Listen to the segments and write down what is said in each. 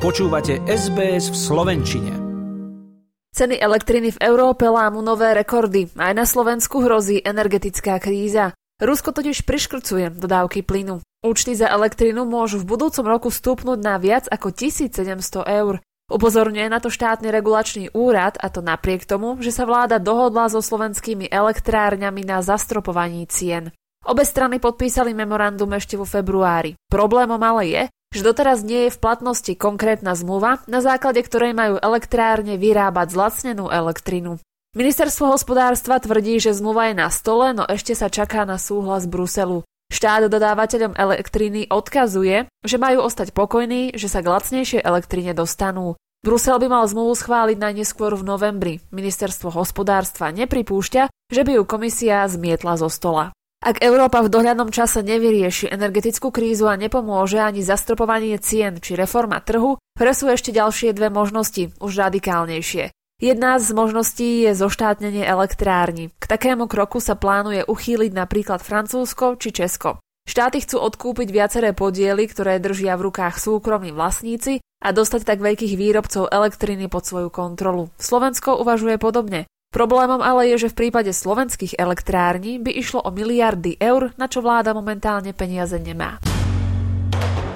Počúvate SBS v Slovenčine. Ceny elektriny v Európe lámu nové rekordy. Aj na Slovensku hrozí energetická kríza. Rusko totiž priškrcuje dodávky plynu. Účty za elektrinu môžu v budúcom roku stúpnúť na viac ako 1700 eur. Upozorňuje na to štátny regulačný úrad a to napriek tomu, že sa vláda dohodla so slovenskými elektrárňami na zastropovaní cien. Obe strany podpísali memorandum ešte vo februári. Problémom ale je, že doteraz nie je v platnosti konkrétna zmluva, na základe ktorej majú elektrárne vyrábať zlacnenú elektrinu. Ministerstvo hospodárstva tvrdí, že zmluva je na stole, no ešte sa čaká na súhlas Bruselu. Štát dodávateľom elektriny odkazuje, že majú ostať pokojní, že sa k lacnejšej elektrine dostanú. Brusel by mal zmluvu schváliť najneskôr v novembri. Ministerstvo hospodárstva nepripúšťa, že by ju komisia zmietla zo stola. Ak Európa v dohľadnom čase nevyrieši energetickú krízu a nepomôže ani zastropovanie cien či reforma trhu, pre sú ešte ďalšie dve možnosti, už radikálnejšie. Jedna z možností je zoštátnenie elektrárni. K takému kroku sa plánuje uchýliť napríklad Francúzsko či Česko. Štáty chcú odkúpiť viaceré podiely, ktoré držia v rukách súkromní vlastníci a dostať tak veľkých výrobcov elektriny pod svoju kontrolu. Slovensko uvažuje podobne. Problémom ale je, že v prípade slovenských elektrární by išlo o miliardy eur, na čo vláda momentálne peniaze nemá.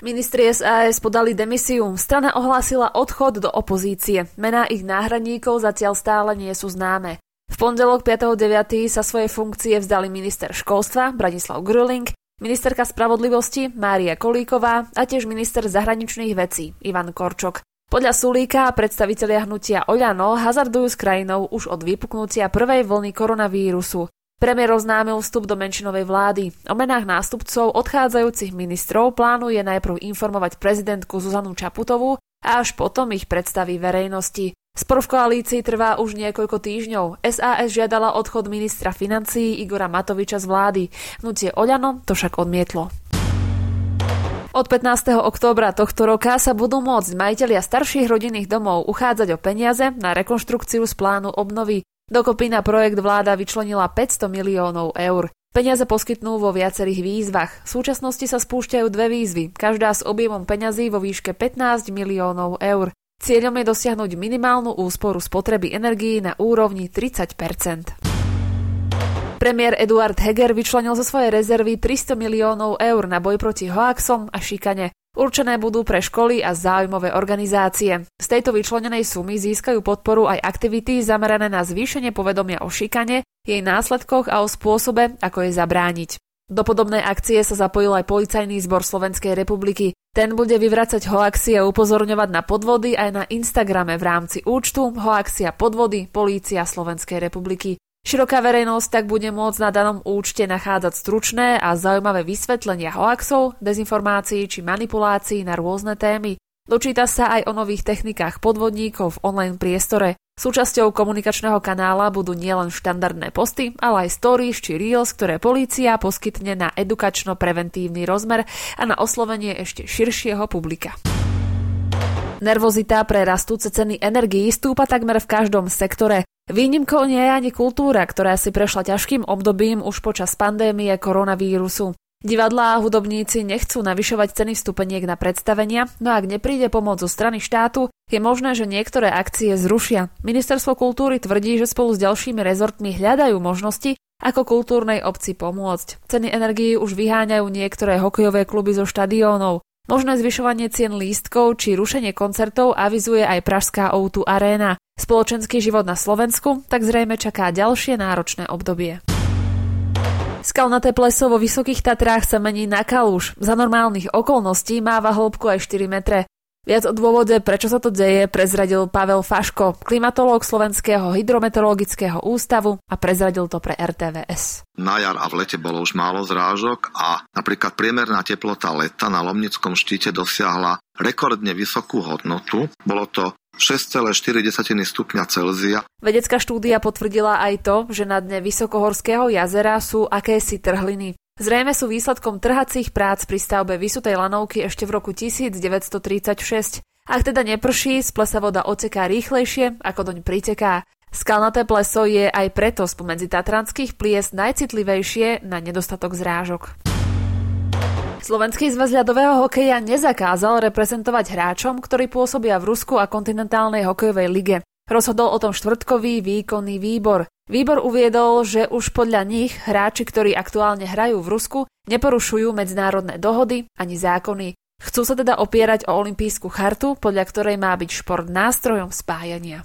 Ministri SAS podali demisiu. Strana ohlásila odchod do opozície. Mená ich náhradníkov zatiaľ stále nie sú známe. V pondelok 5.9. sa svoje funkcie vzdali minister školstva Branislav Gröling, ministerka spravodlivosti Mária Kolíková a tiež minister zahraničných vecí Ivan Korčok. Podľa Sulíka predstavitelia hnutia Oľano hazardujú s krajinou už od vypuknutia prvej vlny koronavírusu. Premiér oznámil vstup do menšinovej vlády. O menách nástupcov odchádzajúcich ministrov plánuje najprv informovať prezidentku Zuzanu Čaputovú a až potom ich predstaví verejnosti. Spor v koalícii trvá už niekoľko týždňov. SAS žiadala odchod ministra financií Igora Matoviča z vlády. Hnutie Oľano to však odmietlo. Od 15. októbra tohto roka sa budú môcť majiteľia starších rodinných domov uchádzať o peniaze na rekonštrukciu z plánu obnovy. Dokopy na projekt vláda vyčlenila 500 miliónov eur. Peniaze poskytnú vo viacerých výzvach. V súčasnosti sa spúšťajú dve výzvy, každá s objemom peňazí vo výške 15 miliónov eur. Cieľom je dosiahnuť minimálnu úsporu spotreby energií na úrovni 30 Premiér Eduard Heger vyčlenil zo svojej rezervy 300 miliónov eur na boj proti hoaxom a šikane. Určené budú pre školy a záujmové organizácie. Z tejto vyčlenenej sumy získajú podporu aj aktivity zamerané na zvýšenie povedomia o šikane, jej následkoch a o spôsobe, ako jej zabrániť. Do podobnej akcie sa zapojil aj policajný zbor Slovenskej republiky. Ten bude vyvracať hoaxy a upozorňovať na podvody aj na Instagrame v rámci účtu Hoaxia podvody Polícia Slovenskej republiky. Široká verejnosť tak bude môcť na danom účte nachádzať stručné a zaujímavé vysvetlenia hoaxov, dezinformácií či manipulácií na rôzne témy. Dočíta sa aj o nových technikách podvodníkov v online priestore. Súčasťou komunikačného kanála budú nielen štandardné posty, ale aj stories či reels, ktoré polícia poskytne na edukačno-preventívny rozmer a na oslovenie ešte širšieho publika. Nervozita pre rastúce ceny energií stúpa takmer v každom sektore. Výnimkou nie je ani kultúra, ktorá si prešla ťažkým obdobím už počas pandémie koronavírusu. Divadlá a hudobníci nechcú navyšovať ceny vstupeniek na predstavenia, no ak nepríde pomoc zo strany štátu, je možné, že niektoré akcie zrušia. Ministerstvo kultúry tvrdí, že spolu s ďalšími rezortmi hľadajú možnosti, ako kultúrnej obci pomôcť. Ceny energií už vyháňajú niektoré hokejové kluby zo štadiónov. Možné zvyšovanie cien lístkov či rušenie koncertov avizuje aj Pražská O2 Arena. Spoločenský život na Slovensku tak zrejme čaká ďalšie náročné obdobie. Skalnaté pleso vo Vysokých Tatrách sa mení na kaluž. Za normálnych okolností máva hĺbku aj 4 metre. Viac o dôvode, prečo sa to deje, prezradil Pavel Faško, klimatológ Slovenského hydrometeorologického ústavu a prezradil to pre RTVS. Na jar a v lete bolo už málo zrážok a napríklad priemerná teplota leta na Lomnickom štíte dosiahla rekordne vysokú hodnotu. Bolo to 6,4 stupňa Celzia. Vedecká štúdia potvrdila aj to, že na dne Vysokohorského jazera sú akési trhliny. Zrejme sú výsledkom trhacích prác pri stavbe vysutej lanovky ešte v roku 1936. Ak teda neprší, z plesa voda oceká rýchlejšie, ako doň priteká. Skalnaté pleso je aj preto spomedzi tatranských plies najcitlivejšie na nedostatok zrážok. Slovenský zväz ľadového hokeja nezakázal reprezentovať hráčom, ktorí pôsobia v Rusku a kontinentálnej hokejovej lige. Rozhodol o tom štvrtkový výkonný výbor. Výbor uviedol, že už podľa nich hráči, ktorí aktuálne hrajú v Rusku, neporušujú medzinárodné dohody ani zákony. Chcú sa teda opierať o olympijskú chartu, podľa ktorej má byť šport nástrojom spájania.